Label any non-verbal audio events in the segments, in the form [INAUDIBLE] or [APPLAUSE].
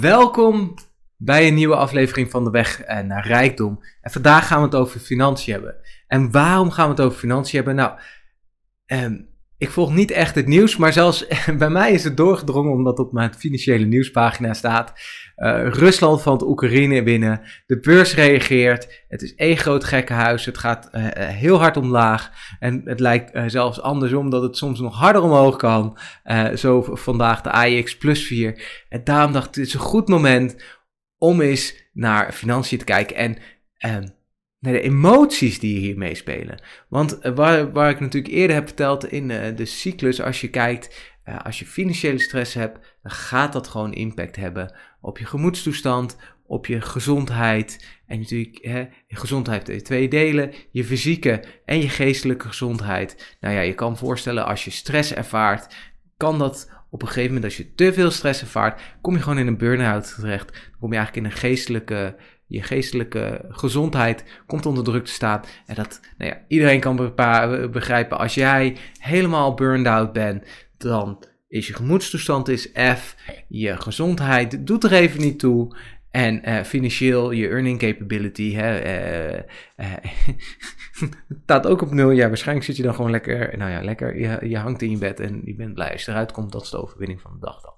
Welkom bij een nieuwe aflevering van de Weg eh, naar Rijkdom. En vandaag gaan we het over financiën hebben. En waarom gaan we het over financiën hebben? Nou, ehm, ik volg niet echt het nieuws, maar zelfs [LAUGHS] bij mij is het doorgedrongen omdat op mijn financiële nieuwspagina staat. Uh, Rusland valt Oekraïne binnen. De beurs reageert. Het is één groot gekkenhuis. Het gaat uh, heel hard omlaag. En het lijkt zelfs andersom dat het soms nog harder omhoog kan. zo vandaag de AIX plus 4. En daarom dacht ik, het is een goed moment om eens naar financiën te kijken. En ehm, naar de emoties die hier meespelen. Want waar, waar ik natuurlijk eerder heb verteld in de cyclus, als je kijkt, als je financiële stress hebt, dan gaat dat gewoon impact hebben op je gemoedstoestand, op je gezondheid. En natuurlijk, hè, gezondheid in twee delen, je fysieke en je geestelijke gezondheid. Nou ja, je kan voorstellen als je stress ervaart, kan dat op een gegeven moment, als je te veel stress ervaart, kom je gewoon in een burn-out terecht. Dan kom je eigenlijk in een geestelijke, je geestelijke gezondheid komt onder druk te staan. En dat, nou ja, iedereen kan begrijpen, als jij helemaal burned out bent, dan is je gemoedstoestand is F, je gezondheid doet er even niet toe. En uh, financieel, je earning capability, hè, uh, [LAUGHS] staat ook op nul. Ja, waarschijnlijk zit je dan gewoon lekker, nou ja, lekker, je, je hangt in je bed en je bent blij als je eruit komt. Dat is de overwinning van de dag dan.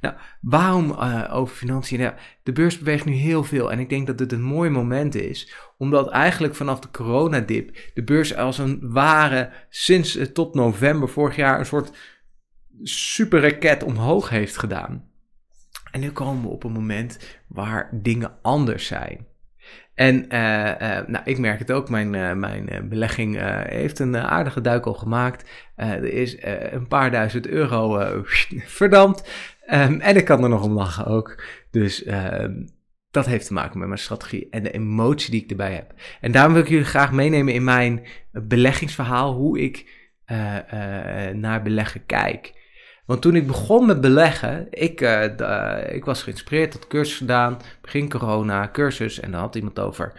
Nou, waarom over financiën? De beurs beweegt nu heel veel en ik denk dat dit een mooi moment is, omdat eigenlijk vanaf de coronadip de beurs als een ware sinds tot november vorig jaar een soort super raket omhoog heeft gedaan. En nu komen we op een moment waar dingen anders zijn. En uh, nou, ik merk het ook, mijn, mijn belegging heeft een aardige duik al gemaakt. er is een paar duizend euro [LAUGHS] verdampt. Um, en ik kan er nog om lachen ook. Dus ehm, dat heeft te maken met mijn strategie en de emotie die ik erbij heb. En daarom wil ik jullie graag meenemen in mijn beleggingsverhaal, hoe ik naar beleggen kijk. Want toen ik begon met beleggen, ik, uh, ik was geïnspireerd, had cursus gedaan, begin corona, cursus. En dan had iemand over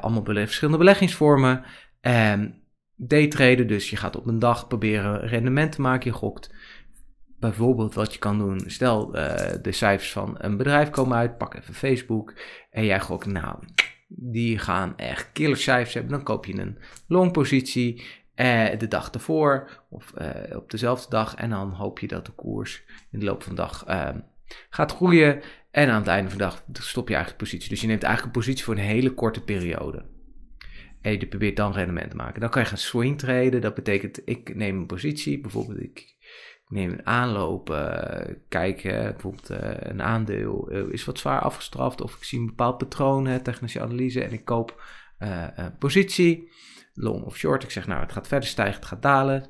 allemaal verschillende beleggingsvormen. En daytraden, dus je gaat op een dag proberen rendement te maken, je gokt. Bijvoorbeeld wat je kan doen, stel uh, de cijfers van een bedrijf komen uit, pak even Facebook. En jij gokt, nou, die gaan echt killer cijfers hebben. Dan koop je een long positie eh, de dag ervoor of eh, op dezelfde dag. En dan hoop je dat de koers in de loop van de dag ehm, gaat groeien. En aan het einde van de dag stop je eigenlijk positie. Dus je neemt eigenlijk een positie voor een hele korte periode. En je probeert dan rendement te maken. Dan kan je gaan swing traden. Dat betekent, ik neem een positie. Bijvoorbeeld, ik neem een aanloop. Uh, kijk, bijvoorbeeld een aandeel is wat zwaar afgestraft. Of ik zie een bepaald patroon, technische analyse. En ik koop positie long of short. Ik zeg nou, het gaat verder stijgen, het gaat dalen.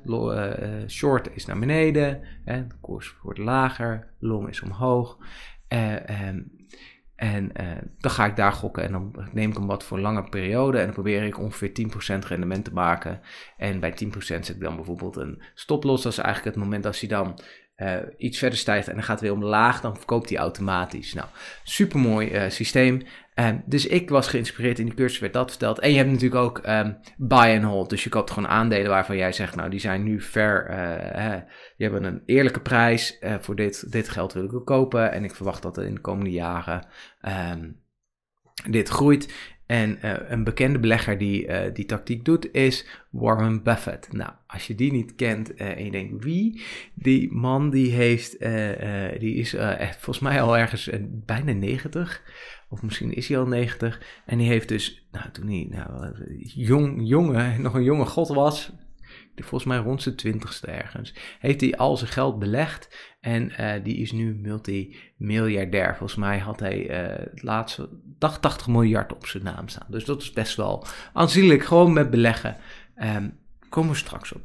Short is naar beneden, hè, de koers wordt lager, long is omhoog. Uh, en en dan ga ik daar gokken en dan neem ik hem wat voor een lange periode en dan probeer ik ongeveer 10% rendement te maken. En bij 10% zet ik dan bijvoorbeeld een stoploss. Dat is eigenlijk het moment als hij dan uh, iets verder stijgt en dan gaat het weer omlaag, dan verkoopt hij automatisch. Nou, supermooi uh, systeem. Um, dus ik was geïnspireerd in die cursus, werd dat verteld. En je hebt natuurlijk ook um, buy and hold. Dus je koopt gewoon aandelen waarvan jij zegt, nou die zijn nu ver, uh, hè, die hebben een eerlijke prijs. voor dit, dit geld wil ik ook kopen. En ik verwacht dat er in de komende jaren um, dit groeit. En uh, een bekende belegger die uh, die tactiek doet is Warren Buffett. Nou, als je die niet kent uh, en je denkt wie, die man die heeft, die is volgens mij al ergens bijna 90. Of misschien is hij al 90. En die heeft dus, nou toen hij nou, jong, jonge, nog een jonge god was, volgens mij rond zijn twintigste ergens, heeft hij al zijn geld belegd en uh, die is nu multimiljardair. Volgens mij had hij uh, het laatste 80 miljard op zijn naam staan. Dus dat is best wel aanzienlijk, gewoon met beleggen. Um, komen we straks op.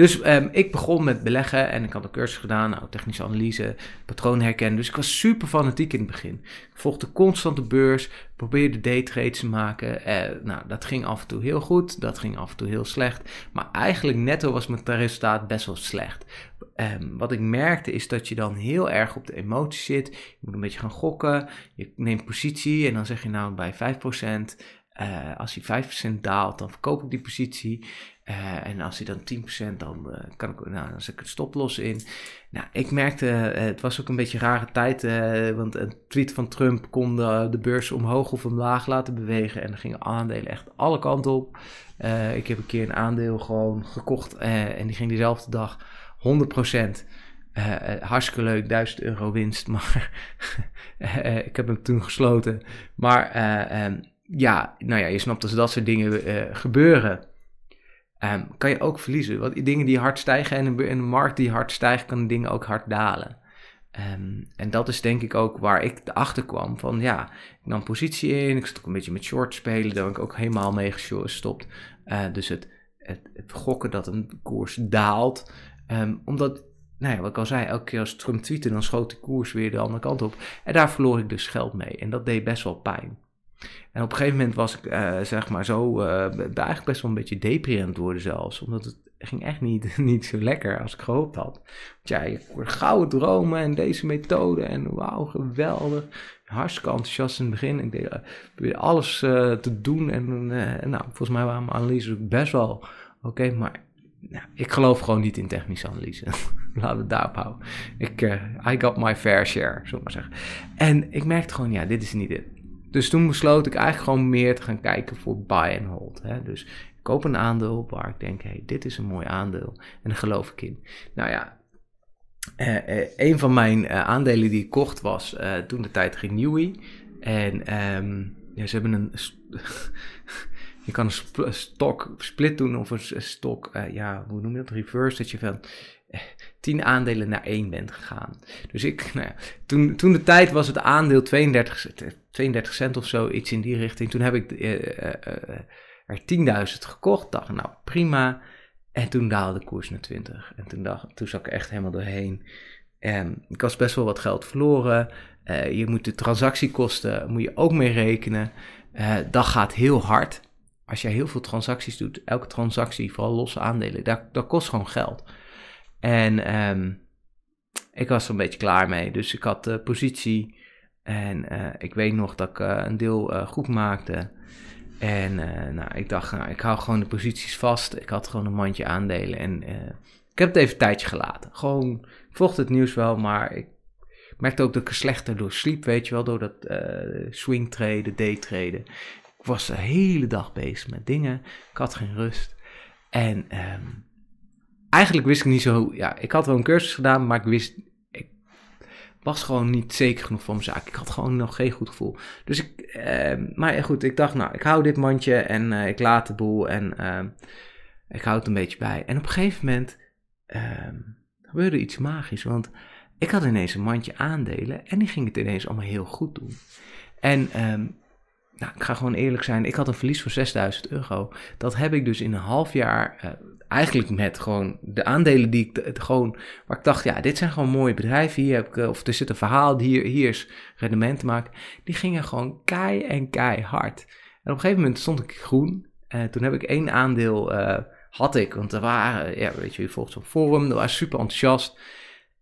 Dus um, ik begon met beleggen en ik had een cursus gedaan, nou, technische analyse, patroon herkennen. Dus ik was super fanatiek in het begin. Ik volgde constant de beurs, probeerde daytrades te maken. Eh, nou, dat ging af en toe heel goed, dat ging af en toe heel slecht. Maar eigenlijk netto was mijn resultaat best wel slecht. Um, wat ik merkte is dat je dan heel erg op de emotie zit. Je moet een beetje gaan gokken. Je neemt positie en dan zeg je nou bij 5%. Uh, als hij 5% daalt, dan verkoop ik die positie. Uh, en als hij dan 10%, dan uh, kan ik, nou, dan zet ik het stoplos in. Nou, ik merkte, het was ook een beetje een rare tijd, want een tweet van Trump kon de, de, beurs omhoog of omlaag laten bewegen. En dan gingen aandelen echt alle kanten op. ik heb een keer een aandeel gewoon gekocht en die ging diezelfde dag 100%. Uh, hartstikke leuk, 1000 euro winst, [LAUGHS] maar ik heb hem toen gesloten. Maar um, ja, nou ja, je snapt als dat soort dingen uh, gebeuren, um, kan je ook verliezen. Want dingen die hard stijgen en een markt die hard stijgt, kan dingen ook hard dalen. Um, en dat is denk ik ook waar ik erachter kwam van ja, ik nam positie in, ik zat ook een beetje met short spelen, daar ben ik ook helemaal mee gestopt. Uh, dus het, het, het, gokken dat een koers daalt, um, omdat nou ja, wat ik al zei, elke keer als Trump tweette, dan schoot de koers weer de andere kant op. En daar verloor ik dus geld mee. En dat deed best wel pijn. En op een gegeven moment was ik, uh, zeg maar, zo, uh, eigenlijk best wel een beetje deprimerend worden zelfs. Omdat het ging echt niet, [LAUGHS] niet zo lekker als ik gehoopt had. Want ja, word gouden dromen en deze methode en wauw, geweldig. Hartstikke enthousiast in het begin. Ik deed, uh, alles te doen en nou, volgens mij waren mijn analyses best wel oké, maar nou, ik geloof gewoon niet in technische analyse. [LAUGHS] Laten we het daarop houden. Ik, I got my fair share, zullen we maar zeggen. En ik merkte gewoon, ja, dit is niet het. Dus toen besloot ik eigenlijk gewoon meer te gaan kijken voor buy and hold. Hè? Dus ik koop een aandeel waar ik denk, hey, dit is een mooi aandeel. En daar geloof ik in. Nou ja, uh, uh, een van mijn uh, aandelen die ik kocht was toen de tijd Renewy. En um, ja, ze hebben een... [LAUGHS] je kan een sp stok split doen of een stok, ja, hoe noem je dat? Reverse, dat je van 10 aandelen naar 1 bent gegaan. Dus ik, nou ja, toen, toen de tijd was het aandeel 32, 32 cent of zo, iets in die richting. Toen heb ik uh, er 10.000 gekocht. Dacht, nou prima. En toen daalde de koers naar 20. En toen, dacht, toen zat ik echt helemaal doorheen. En ik was best wel wat geld verloren. Je moet de transactiekosten moet je ook mee rekenen. Dat gaat heel hard. Als je heel veel transacties doet, elke transactie, vooral losse aandelen, dat, dat kost gewoon geld. En um, ik was er een beetje klaar mee. Dus ik had de positie. En uh, ik weet nog dat ik uh, een deel uh, goed maakte. En nou, ik dacht, nou, ik hou gewoon de posities vast. Ik had gewoon een mandje aandelen. En ik heb het even een tijdje gelaten. Gewoon, ik volgde het nieuws wel, maar ik merkte ook dat ik er slechter door sliep. Weet je wel, door dat swing traden, day traden. Ik was de hele dag bezig met dingen. Ik had geen rust. En um, eigenlijk wist ik niet zo. Ja, ik had wel een cursus gedaan, maar ik wist. Ik was gewoon niet zeker genoeg van mijn zaak. Ik had gewoon nog geen goed gevoel. Dus ik. Eh, maar goed, ik dacht, nou, ik hou dit mandje en uh, ik laat de boel en uh, ik hou het een beetje bij. En op een gegeven moment ehm, gebeurde iets magisch. Want ik had ineens een mandje aandelen en die ging het ineens allemaal heel goed doen. En nou, ik ga gewoon eerlijk zijn, ik had een verlies van 6000 euro. Dat heb ik dus in een half jaar, uh, eigenlijk met gewoon de aandelen die ik gewoon, waar ik dacht, ja, dit zijn gewoon mooie bedrijven. Hier heb ik, uh, of er zit een verhaal, hier, hier is rendement te maken. Die gingen gewoon kei en keihard. En op een gegeven moment stond ik groen. Uh, toen heb ik één aandeel, had ik, want er waren, ja, weet je, volgt zo'n forum, dat was super enthousiast.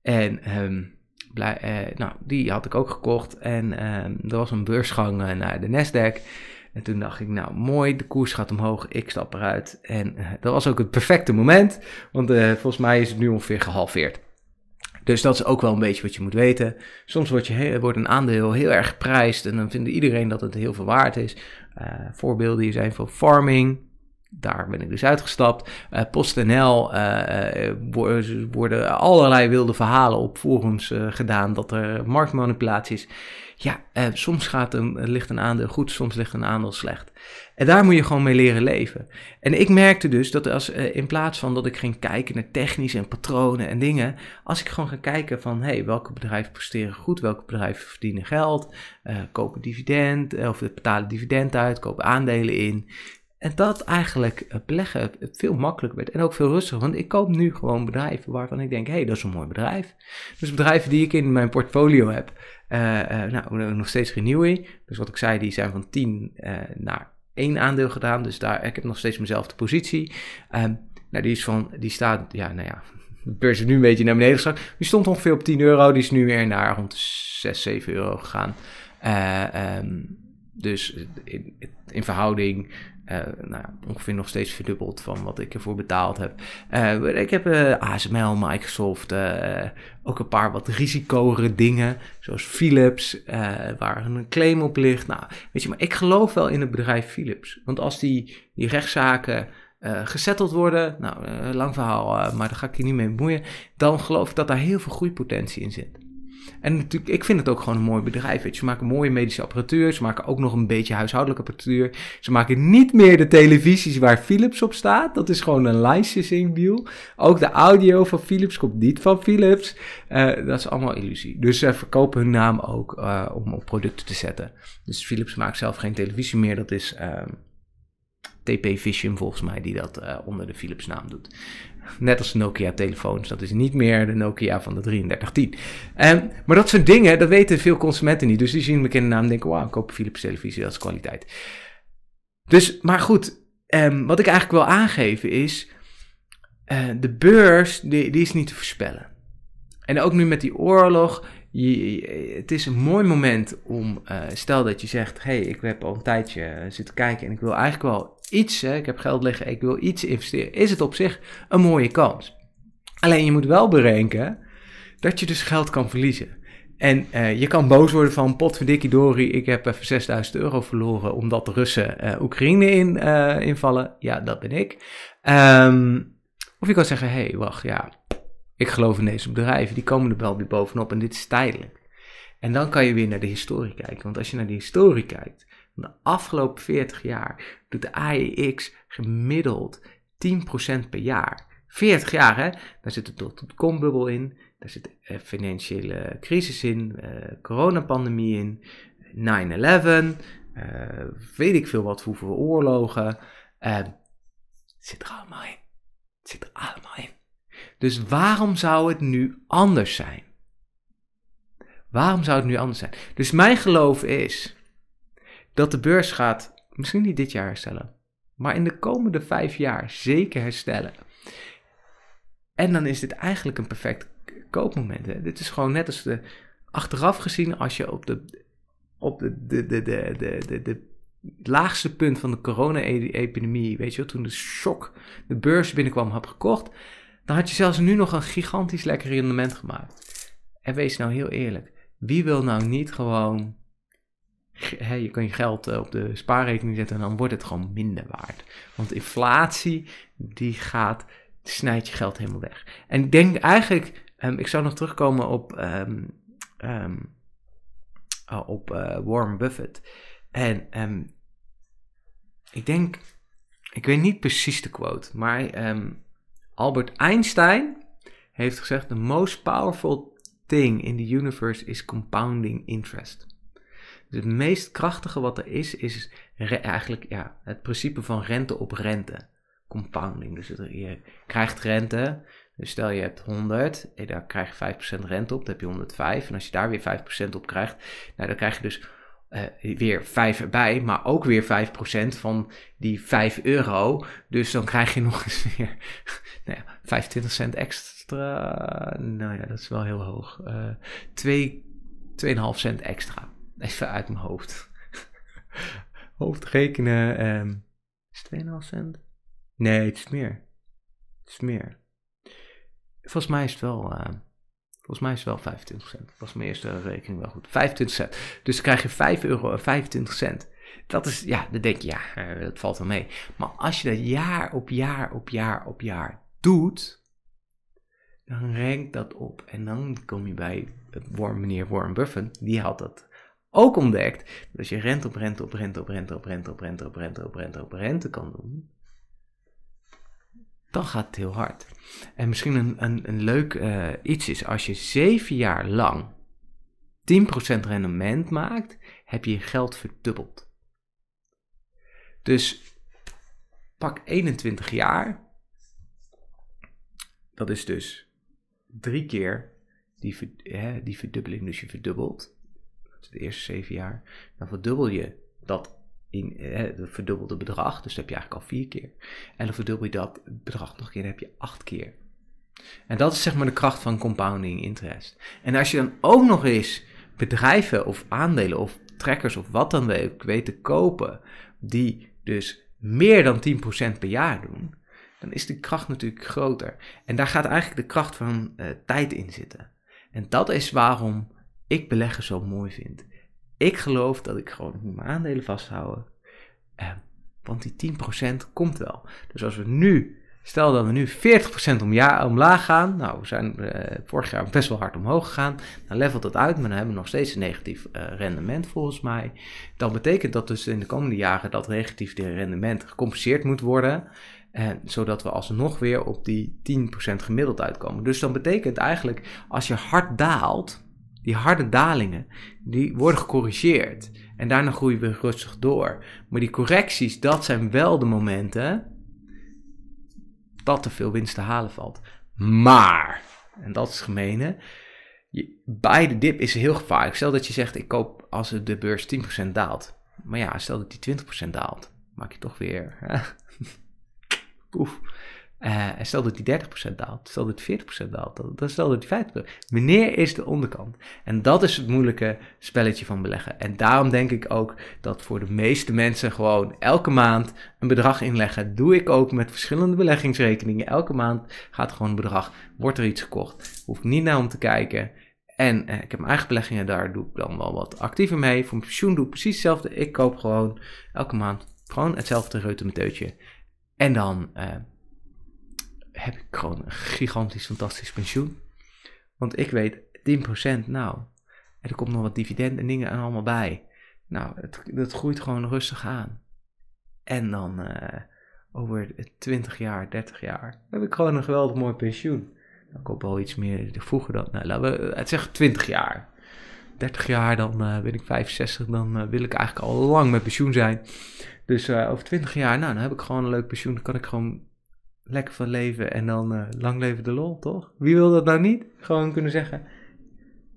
En um, blij, eh, nou, die had ik ook gekocht. En uh, er was een beursgang naar de Nasdaq. En toen dacht ik, nou mooi, de koers gaat omhoog, ik stap eruit. En uh, dat was ook het perfecte moment, want volgens mij is het nu ongeveer gehalveerd. Dus dat is ook wel een beetje wat je moet weten. Soms wordt, je, wordt een aandeel heel erg geprijsd en dan vindt iedereen dat het heel veel waard is. voorbeelden hier zijn van farming, daar ben ik dus uitgestapt. Uh, PostNL uh, worden allerlei wilde verhalen op forums uh, gedaan dat er marktmanipulatie is. Ja, soms gaat een, ligt een aandeel goed, soms ligt een aandeel slecht. En daar moet je gewoon mee leren leven. En ik merkte dus dat als, in plaats van dat ik ging kijken naar technisch en patronen en dingen, als ik gewoon ga kijken van, hey, welke bedrijven presteren goed, welke bedrijven verdienen geld, kopen dividend, of betalen dividend uit, kopen aandelen in. En dat eigenlijk uh, beleggen veel makkelijker werd en ook veel rustiger. Want ik koop nu gewoon bedrijven waarvan ik denk, hé, hey, dat is een mooi bedrijf. Dus bedrijven die ik in mijn portfolio heb, uh, uh, nou, nog steeds Renewy. Dus wat ik zei, die zijn van 10 naar 1 aandeel gedaan. Dus daar, ik heb nog steeds mijnzelfde positie. Um, nou, die, is van, die staat, ja, nou ja, de beurs is nu een beetje naar beneden gezakt. Die stond ongeveer op 10 euro, die is nu weer naar rond de 6, 7 euro gegaan. Um, Dus in, in verhouding uh, nou, ongeveer nog steeds verdubbeld van wat ik ervoor betaald heb. Uh, ik heb uh, ASML, Microsoft, ook een paar wat risicogere dingen, zoals Philips, waar een claim op ligt. Nou, weet je, maar ik geloof wel in het bedrijf Philips. Want als die, die rechtszaken gesetteld worden, nou, lang verhaal, maar daar ga ik je niet mee bemoeien, dan geloof ik dat daar heel veel groeipotentie in zit. En natuurlijk, ik vind het ook gewoon een mooi bedrijf. Ze maken mooie medische apparatuur. Ze maken ook nog een beetje huishoudelijke apparatuur. Ze maken niet meer de televisies waar Philips op staat. Dat is gewoon een licensing deal. Ook de audio van Philips komt niet van Philips. Uh, dat is allemaal illusie. Dus ze verkopen hun naam ook uh, om op producten te zetten. Dus Philips maakt zelf geen televisie meer. Dat is... Ehm, TP Vision volgens mij die dat uh, onder de Philips naam doet. Net als Nokia-telefoons. Dat is niet meer de Nokia van de 3310. Um, maar dat soort dingen, dat weten veel consumenten niet. Dus die zien mijn kindernaam en denken, wauw, ik koop Philips televisie, dat is kwaliteit. Dus, maar goed, um, wat ik eigenlijk wil aangeven is, uh, de beurs, die, die is niet te voorspellen. En ook nu met die oorlog, het is een mooi moment om, uh, stel dat je zegt, hey, ik heb al een tijdje uh, zitten kijken en ik wil eigenlijk wel iets, hè, ik heb geld liggen, ik wil iets investeren, is het op zich een mooie kans. Alleen je moet wel bedenken dat je dus geld kan verliezen. En uh, je kan boos worden van potverdikkie Dori, ik heb even 6000 euro verloren omdat de Russen Oekraïne in, invallen. Ja, dat ben ik. Um, of je kan zeggen, hé, hey, wacht, ja, ik geloof in deze bedrijven, die komen er wel weer bovenop en dit is tijdelijk. En dan kan je weer naar de historie kijken. Want als je naar de historie kijkt, de afgelopen 40 jaar doet de AEX gemiddeld 10% per jaar. 40 jaar, hè? Daar zit de dotcom-bubbel in, daar zit de financiële crisis in, uh, coronapandemie in, 9-11, uh, weet ik veel wat, hoeveel oorlogen. Uh, zit er allemaal in. Zit er allemaal in. Dus waarom zou het nu anders zijn? Waarom zou het nu anders zijn? Dus mijn geloof is dat de beurs gaat misschien niet dit jaar herstellen, maar in de komende vijf jaar zeker herstellen. En dan is dit eigenlijk een perfect koopmoment. Hè? Dit is gewoon net als de achteraf gezien als je op de, op de, de, de, de, de, de, laagste punt van de corona-epidemie, weet je wel, toen de shock de beurs binnenkwam, had gekocht, dan had je zelfs nu nog een gigantisch lekker rendement gemaakt. En wees nou heel eerlijk, wie wil nou niet gewoon je kan je geld eh, op de spaarrekening zetten en dan wordt het gewoon minder waard. Want inflatie, die gaat, snijdt je geld helemaal weg. En ik denk eigenlijk, um, ik zou nog terugkomen op, um, um, op uh, Warren Buffett. En ik denk, ik weet niet precies de quote, maar Albert Einstein heeft gezegd: The most powerful thing in the universe is compounding interest. Dus het meest krachtige wat er is, is eigenlijk ja, het principe van rente op rente. Compounding. Dus je krijgt rente. Dus stel je hebt 100, en daar krijg je 5% rente op, dan heb je 105. En als je daar weer 5% op krijgt, nou, dan krijg je dus uh, weer 5 erbij, maar ook weer 5% van die 5 euro. Dus dan krijg je [LAUGHS] nog eens weer nou ja, 25 cent extra. Nou ja, dat is wel heel hoog. Uh, 2, 2,5 cent extra. Even uit mijn hoofd. [LAUGHS] Hoofdrekenen. Um, is het 2,5 cent? Nee, het is meer. Het is meer. Volgens mij is het wel. Uh, volgens mij is het wel 25 cent. Was mijn eerste rekening wel goed. 25 cent. Dus krijg je 5 euro en 25 cent. Dat is, ja, dan denk je, ja, uh, dat valt wel mee. Maar als je dat jaar op jaar op jaar op jaar doet, dan renkt dat op. En dan kom je bij meneer Warren Buffett, die had dat ook ontdekt dat als je rente op rente op rente op rente op rente op rente op rente op rente op rente kan doen, dan gaat het heel hard. En misschien een, een, een leuk uh, iets is, als je zeven jaar lang 10% rendement maakt, heb je je geld verdubbeld. Dus pak 21 jaar, dat is dus drie keer die, hè, die verdubbeling, dus je verdubbelt de eerste zeven jaar, dan verdubbel je dat in het verdubbelde bedrag. Dus dat heb je eigenlijk al vier keer. En dan verdubbel je dat bedrag nog een keer, dan heb je acht keer. En dat is zeg maar de kracht van compounding interest. En als je dan ook nog eens bedrijven of aandelen of trekkers of wat dan ook weet te kopen, die dus meer dan 10% per jaar doen, dan is de kracht natuurlijk groter. En daar gaat eigenlijk de kracht van uh, tijd in zitten. En dat is waarom ik beleggen zo mooi vind. Ik geloof dat ik gewoon mijn aandelen vasthouden. Eh, want die 10% komt wel. Dus als we nu, stel dat we nu 40% om omlaag gaan. Nou, we zijn eh, vorig jaar best wel hard omhoog gegaan. Dan levelt dat uit, maar dan hebben we nog steeds een negatief uh, rendement volgens mij. Dan betekent dat dus in de komende jaren dat negatief rendement gecompenseerd moet worden. En, zodat we alsnog weer op die 10% gemiddeld uitkomen. Dus dan betekent eigenlijk, als je hard daalt, die harde dalingen, die worden gecorrigeerd. En daarna groeien we rustig door. Maar die correcties, dat zijn wel de momenten dat er veel winst te halen valt. Maar, en dat is gemene, bij de dip is heel gevaarlijk. Stel dat je zegt, ik koop als de beurs 10% daalt. Maar ja, stel dat die 20% daalt, maak je toch weer... [LAUGHS] Uh, en stel dat die 30% daalt, stel dat die 40% daalt, dan stel dat die 50%. Wanneer is de onderkant? En dat is het moeilijke spelletje van beleggen. En daarom denk ik ook dat voor de meeste mensen gewoon elke maand een bedrag inleggen. Doe ik ook met verschillende beleggingsrekeningen. Elke maand gaat gewoon een bedrag, wordt er iets gekocht. Hoef ik niet naar om te kijken. En eh, ik heb mijn eigen beleggingen, daar doe ik dan wel wat actiever mee. Voor mijn pensioen doe ik precies hetzelfde. Ik koop gewoon elke maand gewoon hetzelfde reutemeteutje. En dan... Uh, heb ik gewoon een gigantisch fantastisch pensioen. Want ik weet 10%, nou, en er komt nog wat dividend en dingen en allemaal bij. Nou, het, het groeit gewoon rustig aan. En dan uh, over 20 jaar, 30 jaar, heb ik gewoon een geweldig mooi pensioen. Dan koop wel iets meer vroeger dan, nou, laten we het zeggen 20 jaar. 30 jaar, dan ben ik 65, dan wil ik eigenlijk al lang met pensioen zijn. Dus over 20 jaar, nou, dan heb ik gewoon een leuk pensioen. Dan kan ik gewoon lekker van leven en dan uh, lang leven de lol, toch? Wie wil dat nou niet? Gewoon kunnen zeggen,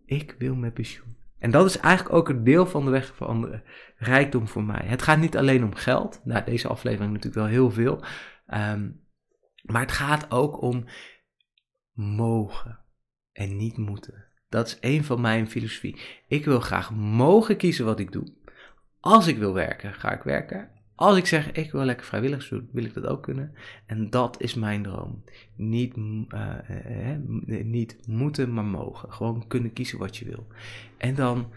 ik wil met pensioen. En dat is eigenlijk ook een deel van de weg van de rijkdom voor mij. Het gaat niet alleen om geld. Nou, deze aflevering natuurlijk wel heel veel. Um, maar het gaat ook om mogen en niet moeten. Dat is een van mijn filosofie. Ik wil graag mogen kiezen wat ik doe. Als ik wil werken, ga ik werken. Als ik zeg, ik wil lekker vrijwillig doen, wil ik dat ook kunnen. En dat is mijn droom. Niet, uh, niet moeten, maar mogen. Gewoon kunnen kiezen wat je wil. En dan,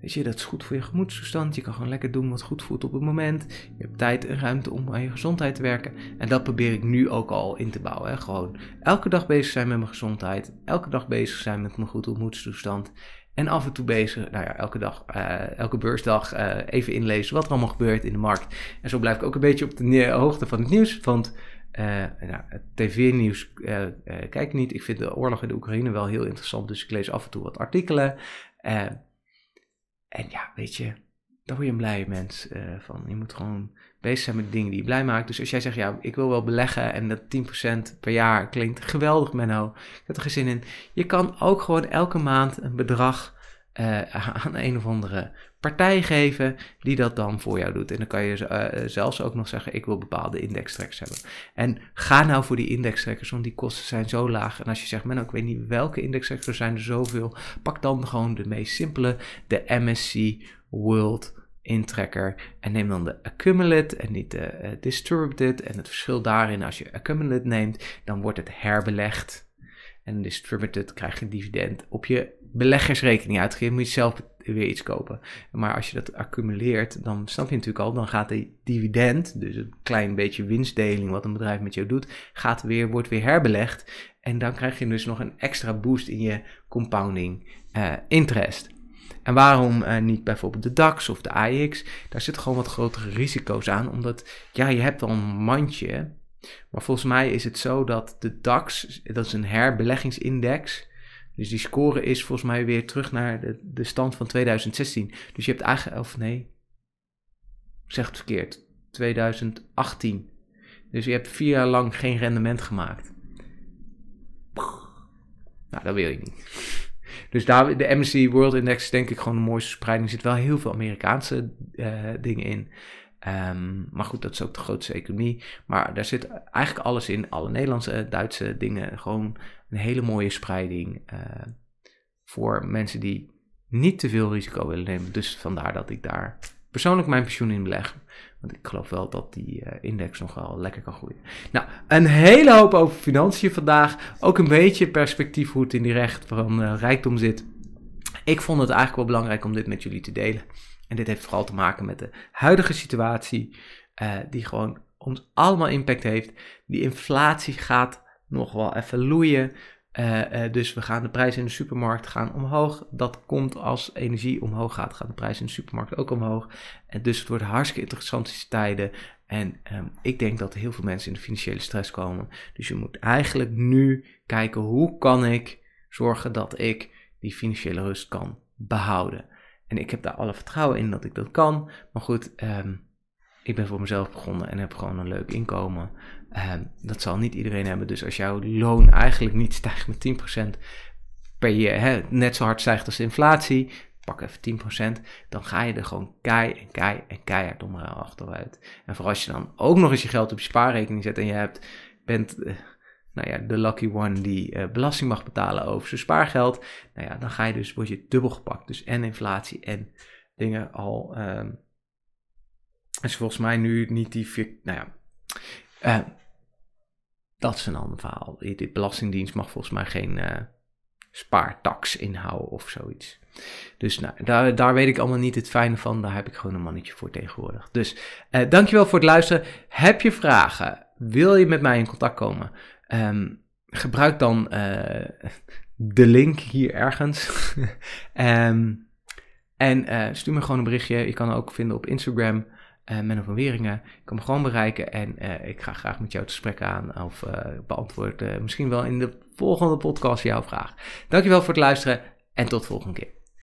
weet je, dat is goed voor je gemoedstoestand. Je kan gewoon lekker doen wat goed voelt op het moment. Je hebt tijd en ruimte om aan je gezondheid te werken. En dat probeer ik nu ook al in te bouwen. Hè. Gewoon elke dag bezig zijn met mijn gezondheid. Elke dag bezig zijn met mijn goede gemoedstoestand. En af en toe bezig, nou ja, elke dag, uh, elke beursdag uh, even inlezen wat er allemaal gebeurt in de markt. En zo blijf ik ook een beetje op de hoogte van het nieuws. Want uh, nou, het tv-nieuws kijk ik niet. Ik vind de oorlog in de Oekraïne wel heel interessant. Dus ik lees af en toe wat artikelen. en ja, weet je, daar word je een blije mens van. Je moet gewoon bezig zijn met dingen die je blij maakt. Dus als jij zegt, ja, ik wil wel beleggen en dat 10% per jaar klinkt geweldig, Menno. Ik heb er geen zin in. Je kan ook gewoon elke maand een bedrag uh, [LAUGHS] aan een of andere partij geven die dat dan voor jou doet. En dan kan je uh, zelfs ook nog zeggen, ik wil bepaalde indextrekkers hebben. En ga nou voor die indextrekkers, want die kosten zijn zo laag. En als je zegt, men, ik weet niet welke indextrekkers, er zijn er zoveel. Pak dan gewoon de meest simpele, de MSC World intrekker en neem dan de accumulate en niet de uh, distributed. En het verschil daarin, als je accumulate neemt, dan wordt het herbelegd. En distributed krijg je dividend op je beleggersrekening uitgegeven, moet je zelf weer iets kopen. Maar als je dat accumuleert, dan snap je natuurlijk al, dan gaat de dividend, dus een klein beetje winstdeling wat een bedrijf met jou doet, gaat weer, wordt weer herbelegd. En dan krijg je dus nog een extra boost in je compounding uh, interest. En waarom uh, niet bijvoorbeeld de DAX of de AX? Daar zitten gewoon wat grotere risico's aan, omdat ja, je hebt al een mandje. Maar volgens mij is het zo dat de DAX, dat is een herbeleggingsindex. Dus die score is volgens mij weer terug naar de, de stand van 2016. Dus je hebt eigenlijk, of nee, ik zeg het verkeerd, 2018. Dus je hebt vier jaar lang geen rendement gemaakt. Nou, dat wil je niet. Dus daar, de MSCI World Index denk ik gewoon de mooiste spreiding. Er zit wel heel veel Amerikaanse uh, dingen in. Um, maar goed, dat is ook de grootste economie. Maar daar zit eigenlijk alles in. Alle Nederlandse, Duitse dingen. Gewoon een hele mooie spreiding. Uh, voor mensen die niet te veel risico willen nemen. Dus vandaar dat ik daar persoonlijk mijn pensioen in. Want ik geloof wel dat die index nog wel lekker kan groeien. Nou, een hele hoop over financiën vandaag. Ook een beetje perspectief hoe het in die recht van uh, rijkdom zit. Ik vond het eigenlijk wel belangrijk om dit met jullie te delen. En dit heeft vooral te maken met de huidige situatie, uh, die gewoon ons allemaal impact heeft. Die inflatie gaat nog wel even loeien. Uh, uh, dus we gaan de prijzen in de supermarkt gaan omhoog. Dat komt als energie omhoog gaat, gaat de prijs in de supermarkt ook omhoog. En dus het wordt hartstikke interessante tijden. En um, ik denk dat heel veel mensen in de financiële stress komen. Dus je moet eigenlijk nu kijken hoe kan ik zorgen dat ik die financiële rust kan behouden. En ik heb daar alle vertrouwen in dat ik dat kan. Maar goed, um, ik ben voor mezelf begonnen en heb gewoon een leuk inkomen. Um, dat zal niet iedereen hebben. Dus als jouw loon eigenlijk niet stijgt met 10% per jaar, net zo hard stijgt als de inflatie, pak even 10%, dan ga je er gewoon kei en kei en keihard om achteruit. En voor als je dan ook nog eens je geld op je spaarrekening zet en je hebt, bent uh, nou ja, de lucky one die uh, belasting mag betalen over zijn spaargeld, nou ja, dan ga je dus, word je dubbel gepakt. Dus en inflatie en dingen al... Um, is volgens mij nu niet die. Nou ja. Uh, dat is een ander verhaal. De Belastingdienst mag volgens mij geen uh, spaartax inhouden of zoiets. Dus nou, daar, daar weet ik allemaal niet het fijne van. Daar heb ik gewoon een mannetje voor tegenwoordig. Dus uh, dankjewel voor het luisteren. Heb je vragen? Wil je met mij in contact komen? Um, gebruik dan de link hier ergens. um, [LAUGHS] en stuur me gewoon een berichtje. Je kan ook vinden op Instagram uh, Menno van Weringen. Ik kan me gewoon bereiken en uh, ik ga graag met jou te spreken aan of uh, beantwoord misschien wel in de volgende podcast jouw vraag. Dankjewel voor het luisteren en tot de volgende keer.